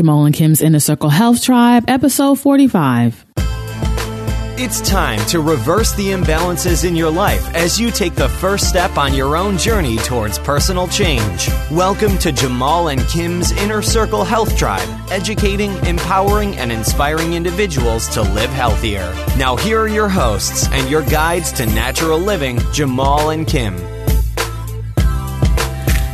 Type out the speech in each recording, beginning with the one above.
Jamal and Kim's Inner Circle Health Tribe, episode 45. It's time to reverse the imbalances in your life as you take the first step on your own journey towards personal change. Welcome to Jamal and Kim's Inner Circle Health Tribe, educating, empowering, and inspiring individuals to live healthier. Now, here are your hosts and your guides to natural living, Jamal and Kim.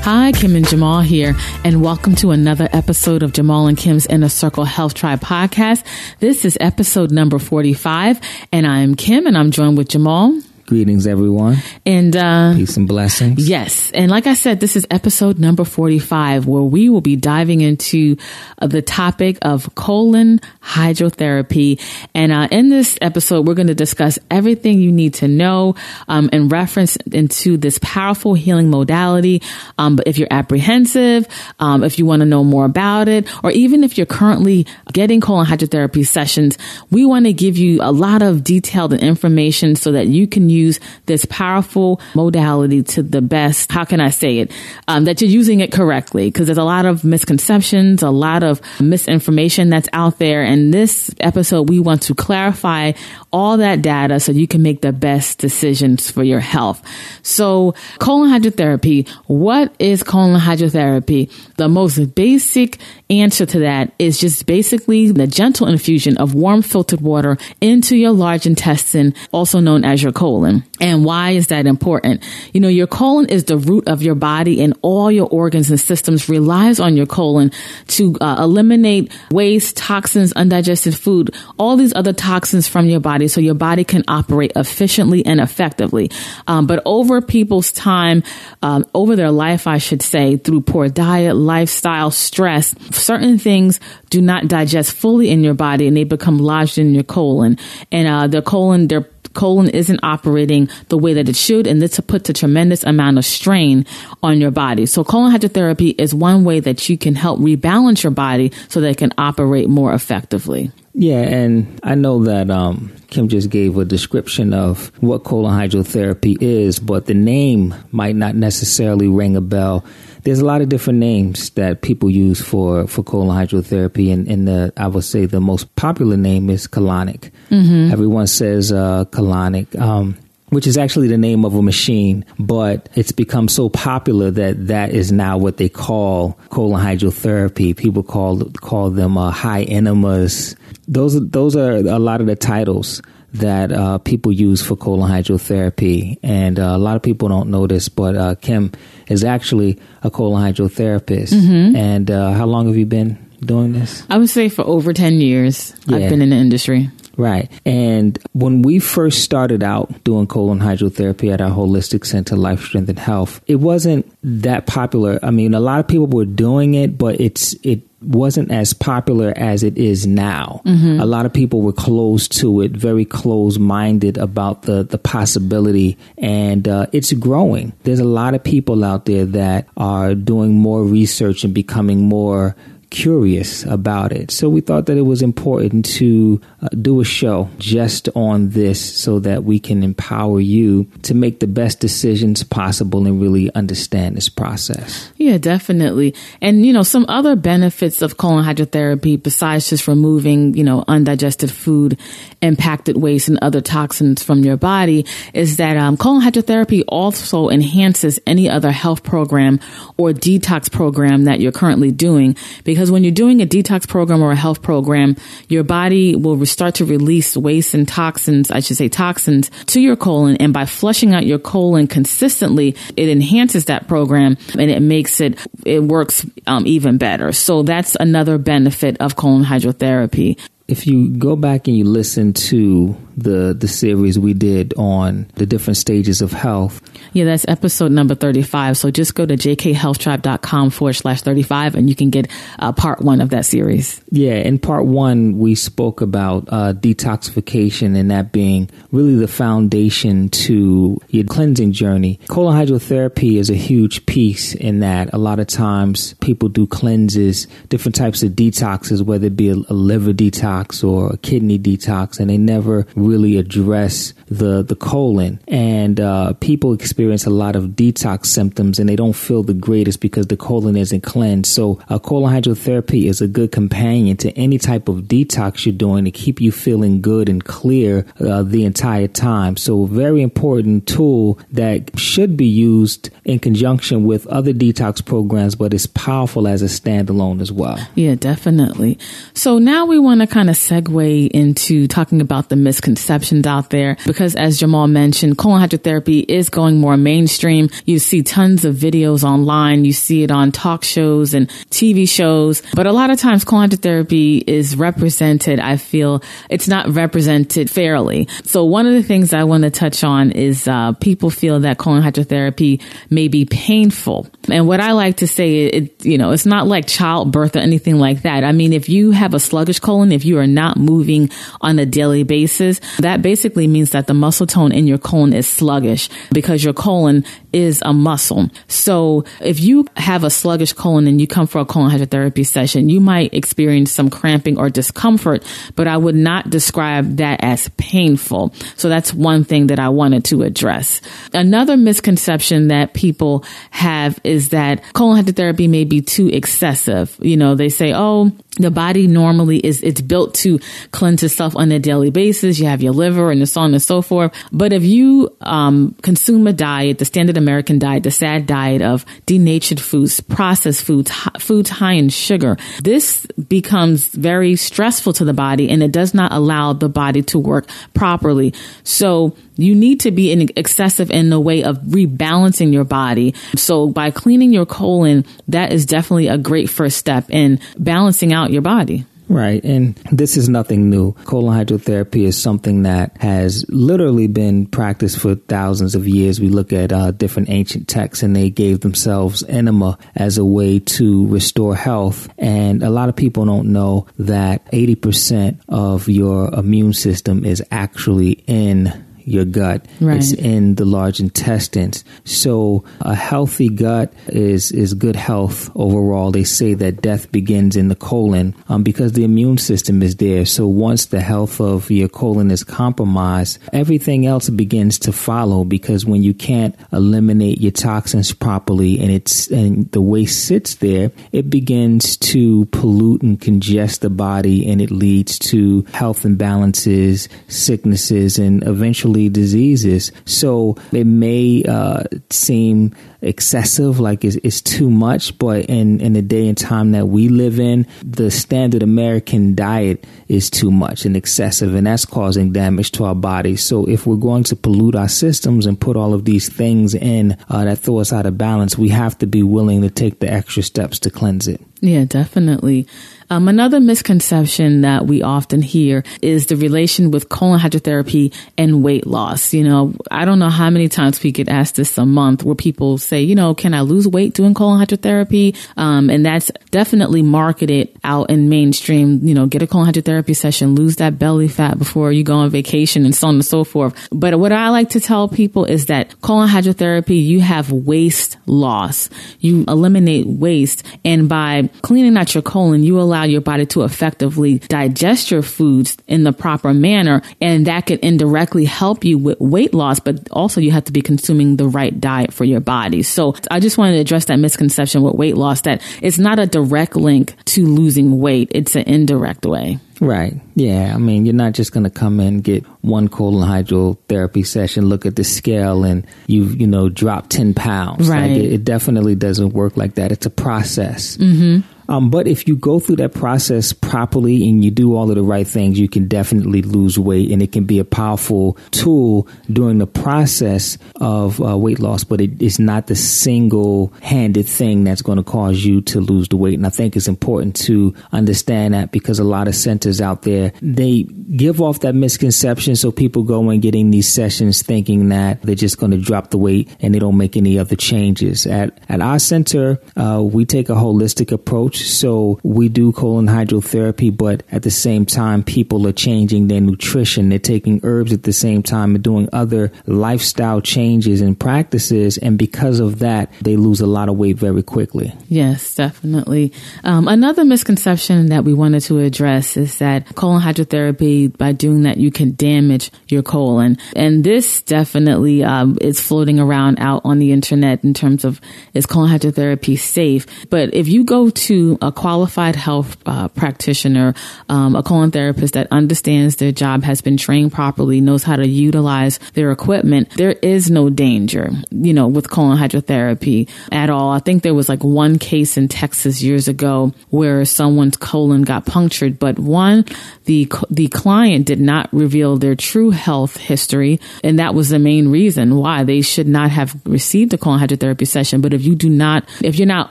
Hi, Kim and Jamal here, and welcome to another episode of Jamal and Kim's Inner Circle Health Tribe podcast. This is episode number 45, and I'm Kim, and I'm joined with Jamal. Greetings, everyone. And uh, peace and blessings. Yes. And like I said, this is episode number 45, where we will be diving into uh, the topic of colon hydrotherapy. And uh, in this episode, we're going to discuss everything you need to know um, in reference into this powerful healing modality. Um, but if you're apprehensive, um, if you want to know more about it, or even if you're currently getting colon hydrotherapy sessions, we want to give you a lot of detailed information so that you can use this powerful modality to the best. How can I say it? Um, that you're using it correctly because there's a lot of misconceptions, a lot of misinformation that's out there. And this episode, we want to clarify all that data so you can make the best decisions for your health. So colon hydrotherapy, what is colon hydrotherapy? The most basic answer to that is just basically the gentle infusion of warm filtered water into your large intestine, also known as your colon. And why is that important? You know, your colon is the root of your body and all your organs and systems relies on your colon to uh, eliminate waste, toxins, undigested food, all these other toxins from your body so your body can operate efficiently and effectively. Um, but over people's time, um, over their life, I should say, through poor diet, lifestyle, stress, certain things do not digest fully in your body and they become lodged in your colon. And uh, the colon, their colon isn't operating the way that it should, and this puts a tremendous amount of strain on your body. So colon hydrotherapy is one way that you can help rebalance your body so that it can operate more effectively. Yeah, and I know that um, Kim just gave a description of what colon hydrotherapy is, but the name might not necessarily ring a bell there's a lot of different names that people use for, for colon hydrotherapy, and, and the I would say the most popular name is colonic. Mm-hmm. Everyone says uh, colonic. Um, which is actually the name of a machine, but it's become so popular that that is now what they call colon hydrotherapy. People call call them uh, high enemas. Those those are a lot of the titles that uh, people use for colon hydrotherapy. And uh, a lot of people don't know this, but uh, Kim is actually a colon hydrotherapist. Mm-hmm. And uh, how long have you been doing this? I would say for over 10 years, yeah. I've been in the industry. Right. And when we first started out doing colon hydrotherapy at our holistic center, Life, Strength, and Health, it wasn't that popular. I mean, a lot of people were doing it, but it's, it, wasn't as popular as it is now. Mm-hmm. A lot of people were closed to it, very close minded about the, the possibility, and uh, it's growing. There's a lot of people out there that are doing more research and becoming more curious about it. So we thought that it was important to uh, do a show just on this so that we can empower you to make the best decisions possible and really understand this process. Yeah, definitely. And, you know, some other benefits of colon hydrotherapy besides just removing, you know, undigested food, impacted waste, and other toxins from your body is that um, colon hydrotherapy also enhances any other health program or detox program that you're currently doing because because when you're doing a detox program or a health program, your body will start to release waste and toxins, I should say toxins to your colon. And by flushing out your colon consistently, it enhances that program and it makes it, it works um, even better. So that's another benefit of colon hydrotherapy if you go back and you listen to the the series we did on the different stages of health. Yeah, that's episode number 35. So just go to jkhealthtribe.com forward slash 35 and you can get uh, part one of that series. Yeah, in part one, we spoke about uh, detoxification and that being really the foundation to your cleansing journey. Colon hydrotherapy is a huge piece in that a lot of times people do cleanses, different types of detoxes, whether it be a, a liver detox detox or a kidney detox, and they never really address the the colon. And uh, people experience a lot of detox symptoms, and they don't feel the greatest because the colon isn't cleansed. So, a colon hydrotherapy is a good companion to any type of detox you're doing to keep you feeling good and clear uh, the entire time. So, very important tool that should be used in conjunction with other detox programs, but is powerful as a standalone as well. Yeah, definitely. So now we want to kind of segue into talking about the misconceptions out there because as Jamal mentioned, colon hydrotherapy is going more mainstream. You see tons of videos online. You see it on talk shows and TV shows, but a lot of times colon hydrotherapy is represented. I feel it's not represented fairly. So one of the things I want to touch on is uh, people feel that colon hydrotherapy may be painful. And what I like to say, it, you know, it's not like childbirth or anything like that. I mean, if you have a sluggish colon, if you are not moving on a daily basis, that basically means that the muscle tone in your colon is sluggish because your colon is a muscle. So if you have a sluggish colon and you come for a colon hydrotherapy session, you might experience some cramping or discomfort, but I would not describe that as painful. So that's one thing that I wanted to address. Another misconception that people have is that colon hydrotherapy may be too excessive. You know, they say, oh, the body normally is it's built to cleanse itself on a daily basis. You have your liver and so on and so forth. But if you um, consume a diet, the standard American diet, the SAD diet of denatured foods, processed foods, foods high in sugar, this becomes very stressful to the body, and it does not allow the body to work properly. So you need to be in excessive in the way of rebalancing your body. So by cleaning your colon, that is definitely a great first step in balancing out your body. Right. And this is nothing new. Colon hydrotherapy is something that has literally been practiced for thousands of years. We look at uh, different ancient texts and they gave themselves enema as a way to restore health. And a lot of people don't know that 80% of your immune system is actually in your gut. Right. It's in the large intestines. So a healthy gut is is good health overall. They say that death begins in the colon um, because the immune system is there. So once the health of your colon is compromised, everything else begins to follow because when you can't eliminate your toxins properly and it's and the waste sits there, it begins to pollute and congest the body and it leads to health imbalances, sicknesses, and eventually diseases. So it may uh, seem excessive, like it's, it's, too much, but in, in the day and time that we live in, the standard American diet is too much and excessive, and that's causing damage to our bodies. So if we're going to pollute our systems and put all of these things in uh, that throw us out of balance, we have to be willing to take the extra steps to cleanse it. Yeah, definitely. Um, another misconception that we often hear is the relation with colon hydrotherapy and weight loss. You know, I don't know how many times we get asked this a month where people say, you know, can I lose weight doing colon hydrotherapy? Um, and that's definitely marketed out in mainstream, you know, get a colon hydrotherapy session, lose that belly fat before you go on vacation and so on and so forth. But what I like to tell people is that colon hydrotherapy, you have waste loss. You eliminate waste. And by cleaning out your colon, you allow allow your body to effectively digest your foods in the proper manner. And that could indirectly help you with weight loss, but also you have to be consuming the right diet for your body. So I just wanted to address that misconception with weight loss that it's not a direct link to losing weight. It's an indirect way. Right. Yeah. I mean, you're not just going to come in, get one colon hydrotherapy session, look at the scale, and you've, you know, dropped 10 pounds. Right. Like it, it, definitely doesn't work like that. It's a process. Mm-hmm. Um, but if you go through that process properly and you do all of the right things, you can definitely lose weight, and it can be a powerful tool during the process of uh, weight loss. But it is not the single-handed thing that's going to cause you to lose the weight. And I think it's important to understand that because a lot of centers out there they give off that misconception, so people go in getting these sessions thinking that they're just going to drop the weight and they don't make any other changes. At at our center, uh, we take a holistic approach approach. So we do colon hydrotherapy, but at the same time, people are changing their nutrition. They're taking herbs at the same time and doing other lifestyle changes and practices. And because of that, they lose a lot of weight very quickly. Yes, definitely. Um, another misconception that we wanted to address is that colon hydrotherapy, by doing that, you can damage your colon. And this definitely um, is floating around out on the internet in terms of is colon hydrotherapy safe? But if you go to a qualified health uh, practitioner, um, a colon therapist that understands their job, has been trained properly, knows how to utilize their equipment, there is no danger, you know, with colon hydrotherapy at all. I think there was like one case in Texas years ago where someone's colon got punctured, but one, the the client did not reveal their true health history, and that was the main reason why they should not have received a colon hydrotherapy session. But if you do not, if you're not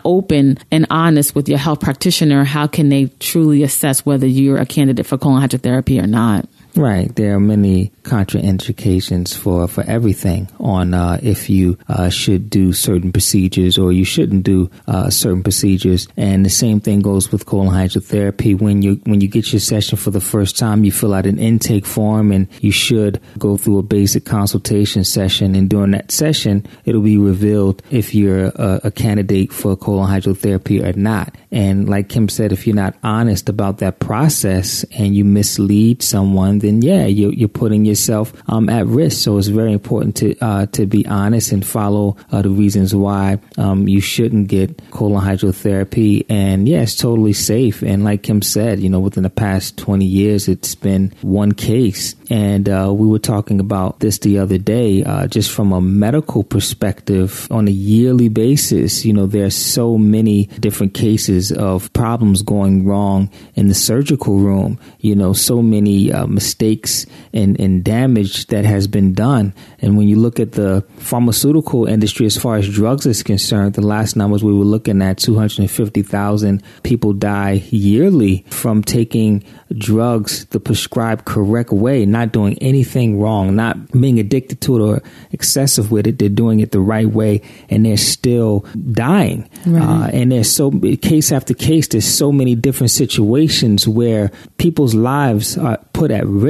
open and honest with your health practitioner, how can they truly assess whether you're a candidate for colon hydrotherapy or not? Right. There are many contraindications for, for everything on uh, if you uh, should do certain procedures or you shouldn't do uh, certain procedures. And the same thing goes with colon hydrotherapy. When you when you get your session for the first time, you fill out an intake form and you should go through a basic consultation session. And during that session, it'll be revealed if you're a, a candidate for colon hydrotherapy or not. And like Kim said, if you're not honest about that process and you mislead someone, then yeah, you're, you're putting yourself um, at risk. So it's very important to uh, to be honest and follow uh, the reasons why um, you shouldn't get colon hydrotherapy. And yeah, it's totally safe. And like Kim said, you know, within the past 20 years, it's been one case. And uh, we were talking about this the other day, uh, just from a medical perspective on a yearly basis. You know, there are so many different cases of problems going wrong in the surgical room. You know, so many uh, mistakes mistakes and, and damage that has been done. And when you look at the pharmaceutical industry as far as drugs is concerned, the last numbers we were looking at 250,000 people die yearly from taking drugs the prescribed correct way, not doing anything wrong, not being addicted to it or excessive with it. They're doing it the right way and they're still dying. Right. Uh, and there's so, case after case, there's so many different situations where people's lives are put at risk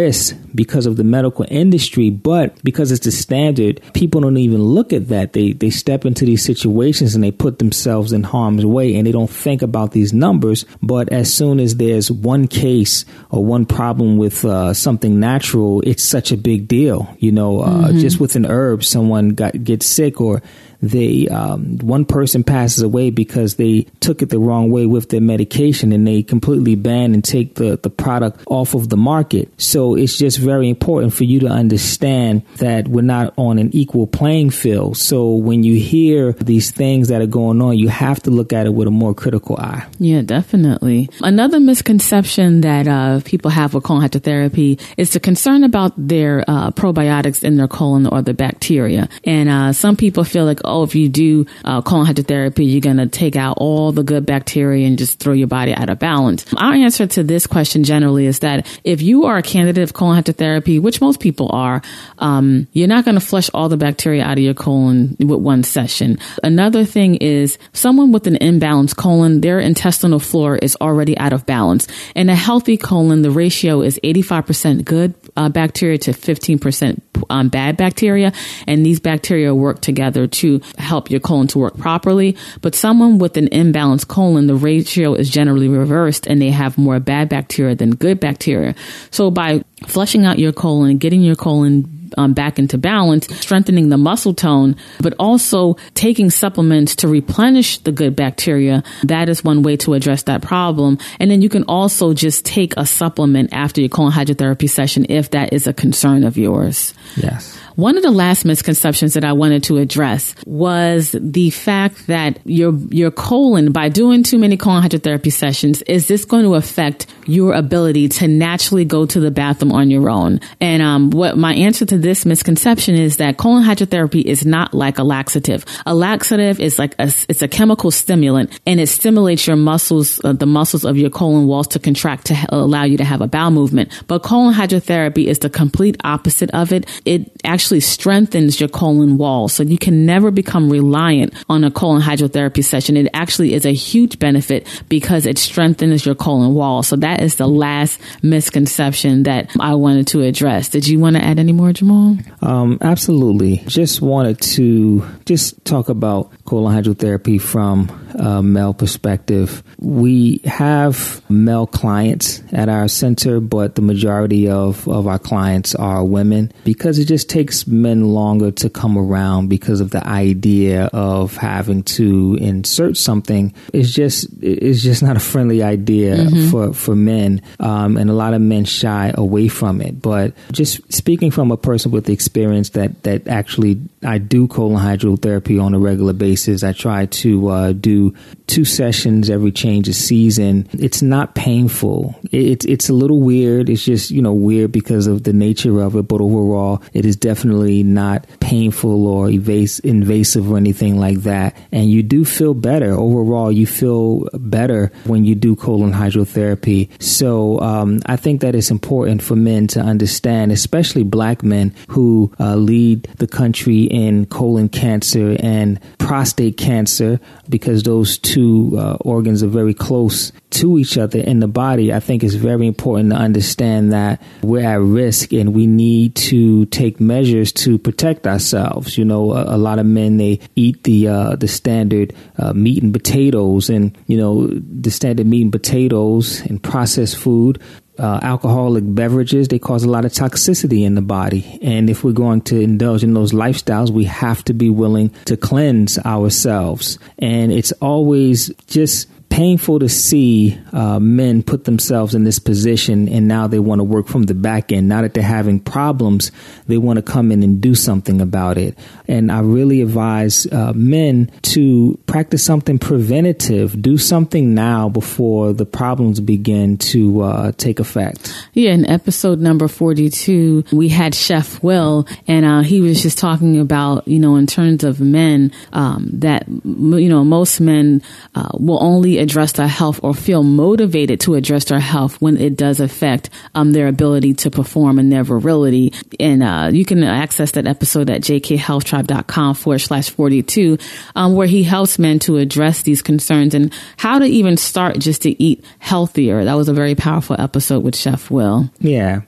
because of the medical industry, but because it's the standard, people don't even look at that. They they step into these situations and they put themselves in harm's way and they don't think about these numbers. But as soon as there's one case or one problem with uh, something natural, it's such a big deal. You know, uh, mm-hmm. just with an herb, someone got gets sick or they um, one person passes away because they took it the wrong way with their medication and they completely ban and take the, the product off of the market. So it's just very important for you to understand that we're not on an equal playing field. So when you hear these things that are going on, you have to look at it with a more critical eye. Yeah, definitely. Another misconception that uh, people have with colon hydrotherapy is the concern about their uh, probiotics in their colon or the bacteria. And uh, some people feel like, oh, if you do uh, colon hydrotherapy, you're going to take out all the good bacteria and just throw your body out of balance. Our answer to this question generally is that if you are a candidate of colon hydrotherapy, which most people are, um, you're not going to flush all the bacteria out of your colon with one session. Another thing is someone with an imbalanced colon, their intestinal flora is already out of balance. In a healthy colon, the ratio is 85% good uh, bacteria to 15% um, bad bacteria. And these bacteria work together to help your colon to work properly. But someone with an imbalanced colon, the ratio is generally reversed and they have more bad bacteria than good bacteria. So by flushing out your colon, getting your colon um, back into balance, strengthening the muscle tone, but also taking supplements to replenish the good bacteria. That is one way to address that problem. And then you can also just take a supplement after your colon hydrotherapy session if that is a concern of yours. Yes. One of the last misconceptions that I wanted to address was the fact that your your colon, by doing too many colon hydrotherapy sessions, is this going to affect your ability to naturally go to the bathroom on your own? And um, what my answer to this misconception is that colon hydrotherapy is not like a laxative. A laxative is like a, it's a chemical stimulant and it stimulates your muscles, uh, the muscles of your colon walls to contract to allow you to have a bowel movement. But colon hydrotherapy is the complete opposite of it. It actually strengthens your colon wall. So you can never become reliant on a colon hydrotherapy session. It actually is a huge benefit because it strengthens your colon wall. So that is the last misconception that I wanted to address. Did you want to add any more, Jamal? Um, absolutely. Just wanted to just talk about colon hydrotherapy from a male perspective. We have male clients at our center, but the majority of, of our clients are women because it just takes men longer to come around because of the idea of having to insert something. It's just it's just not a friendly idea mm-hmm. for, for men. Um, and a lot of men shy away from it. But just speaking from a person with experience that, that actually I do colon hydrotherapy on a regular basis. I try to uh, do two sessions every change of season. It's not painful. It's it's a little weird. It's just you know weird because of the nature of it. But overall, it is definitely not painful or evas- invasive or anything like that. And you do feel better overall. You feel better when you do colon hydrotherapy. So um, I think that it's important for men to understand, especially black men who uh, lead the country in colon cancer and prostate cancer because those two uh, organs are very close to each other in the body, I think it's very important to understand that we're at risk and we need to take measures to protect ourselves. You know, a, a lot of men they eat the uh, the standard uh, meat and potatoes, and you know the standard meat and potatoes and processed food uh, alcoholic beverages, they cause a lot of toxicity in the body. And if we're going to indulge in those lifestyles, we have to be willing to cleanse ourselves. And it's always just painful to see uh, men put themselves in this position and now they want to work from the back end. Now that they're having problems, they want to come in and do something about it. And I really advise uh, men to practice something preventative. Do something now before the problems begin to uh, take effect. Yeah, in episode number 42, we had Chef Will, and uh, he was just talking about, you know, in terms of men, um, that, you know, most men uh, will only address their health or feel motivated to address their health when it does affect um, their ability to perform and their virility. And uh, you can access that episode at jkhealthtribe.com forward slash 42, um, where he helps men to address these concerns and how to even start just to eat healthier. That was a very powerful episode with Chef Will. Yeah.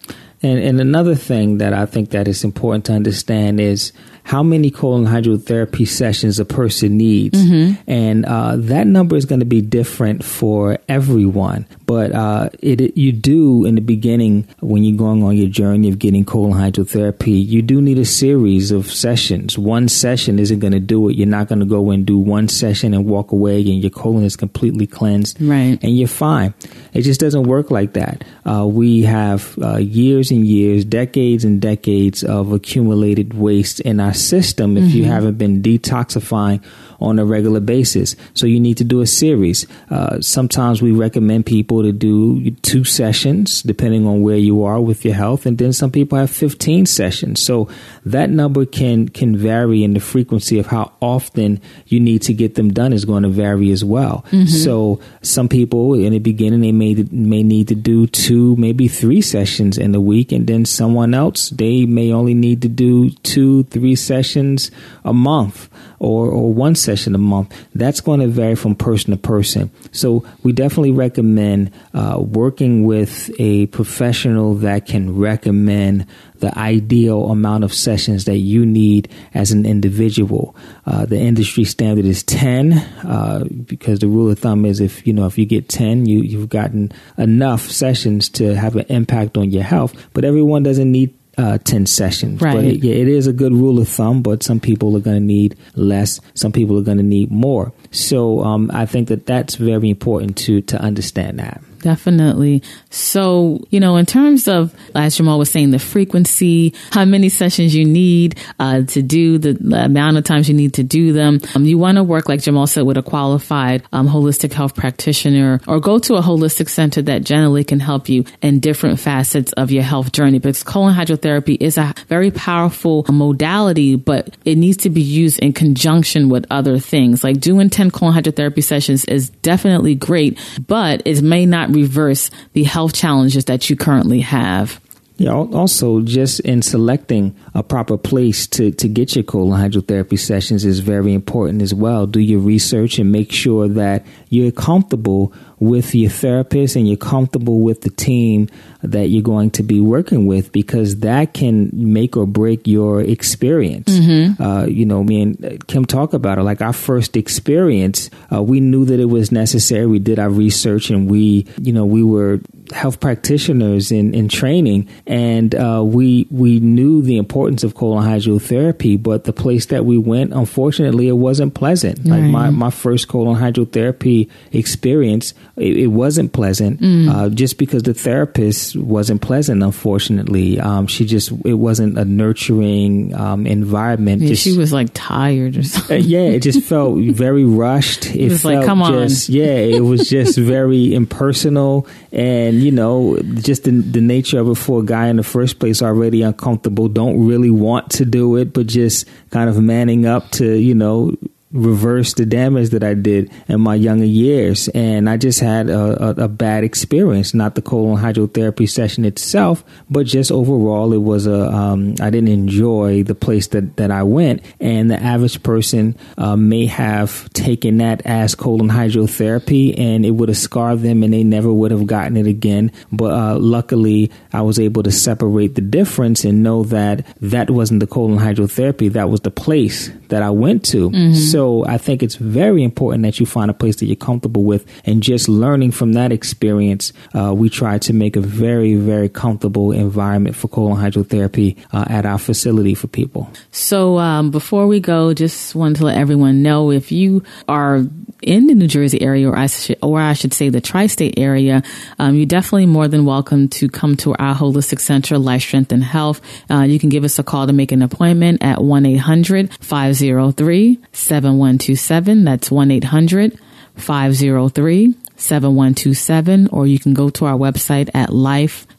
And, and another thing that I think that is important to understand is how many colon hydrotherapy sessions a person needs. Mm-hmm. And uh, that number is going to be different for everyone. But uh, it, it, you do, in the beginning, when you're going on your journey of getting colon hydrotherapy, you do need a series of sessions. One session isn't going to do it. You're not going to go and do one session and walk away and your colon is completely cleansed. Right. And you're fine. It just doesn't work like that. Uh, we have uh, years and years, decades and decades of accumulated waste in our system if mm-hmm. you haven't been detoxifying on a regular basis. So you need to do a series. Uh, sometimes we recommend people to do two sessions, depending on where you are with your health, and then some people have 15 sessions. So that number can can vary, and the frequency of how often you need to get them done is going to vary as well. Mm-hmm. So some people in the beginning they may may need to do two, maybe three sessions in a week, and then someone else they may only need to do two, three sessions a month or, or one session a month. That's going to vary from person to person. So we definitely recommend uh, working with a professional that can recommend the ideal amount of sessions that you need as an individual. Uh, the industry standard is 10 uh, because the rule of thumb is if you know if you get 10 you you've gotten enough sessions to have an impact on your health but everyone doesn't need uh, 10 sessions. Right. But it, yeah, it is a good rule of thumb, but some people are going to need less. Some people are going to need more. So um, I think that that's very important to, to understand that. Definitely. So, you know, in terms of, as Jamal was saying, the frequency, how many sessions you need uh, to do, the, amount of times you need to do them, um, you want to work, like Jamal said, with a qualified um, holistic health practitioner or go to a holistic center that generally can help you in different facets of your health journey because colon hydrotherapy is a very powerful modality, but it needs to be used in conjunction with other things. Like doing 10 colon hydrotherapy sessions is definitely great, but it may not reverse the health challenges that you currently have. Yeah, also just in selecting a proper place to, to get your colon hydrotherapy sessions is very important as well. Do your research and make sure that you're comfortable with your therapist and you're comfortable with the team that you're going to be working with because that can make or break your experience. Mm-hmm. Uh, you know, me and Kim talk about it. Like our first experience, uh, we knew that it was necessary. We did our research and we, you know, we were health practitioners in, in training, and uh, we we knew the importance of colon hydrotherapy. But the place that we went, unfortunately, it wasn't pleasant. Right. Like my, my first colon hydrotherapy experience, it, it wasn't pleasant. Mm. Uh, just because the therapist wasn't pleasant, unfortunately, um, she just it wasn't a nurturing um, environment. Yeah, just, she was like tired or something. Uh, yeah, it just felt very rushed. It, it was like, come just, on. Yeah, it was just very impersonal and you know, just the, the nature of it for a guy in the first place already uncomfortable, don't really want to do it, but just kind of manning up to, you know, reverse the damage that I did in my younger years. And I just had a, a, a, bad experience, not the colon hydrotherapy session itself, but just overall, it was a, um, I didn't enjoy the place that, that I went. And the average person uh, may have taken that as colon hydrotherapy and it would have scarred them and they never would have gotten it again. But uh, luckily, I was able to separate the difference and know that that wasn't the colon hydrotherapy, that was the place that I went to. Mm-hmm. So I think it's very important that you find a place that you're comfortable with, and just learning from that experience, uh, we try to make a very, very comfortable environment for colon hydrotherapy uh, at our facility for people. So um, before we go, just wanted to let everyone know if you are in the New Jersey area, or I should, or I should say the tri-state area, um, you're definitely more than welcome to come to our holistic center, Life Strength and Health. Uh, you can give us a call to make an appointment at 1-800-503-7127. That's 1-800-503-7127, or you can go to our website at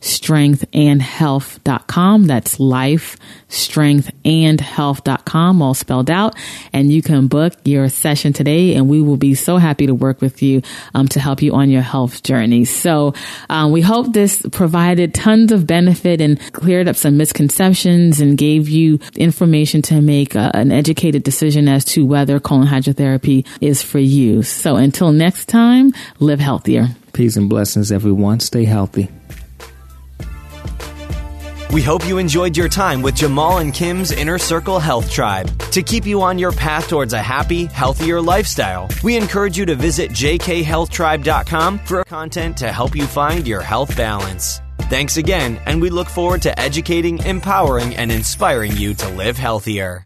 lifestrengthandhealth.com. That's life strengthandhealth.com, all spelled out. And you can book your session today and we will be so happy to work with you um, to help you on your health journey. So um, we hope this provided tons of benefit and cleared up some misconceptions and gave you information to make a, an educated decision as to whether colon hydrotherapy is for you. So until next time, live healthier. Peace and blessings, everyone. Stay healthy. We hope you enjoyed your time with Jamal and Kim's Inner Circle Health Tribe. To keep you on your path towards a happy, healthier lifestyle, we encourage you to visit jkhealthtribe.com for content to help you find your health balance. Thanks again, and we look forward to educating, empowering, and inspiring you to live healthier.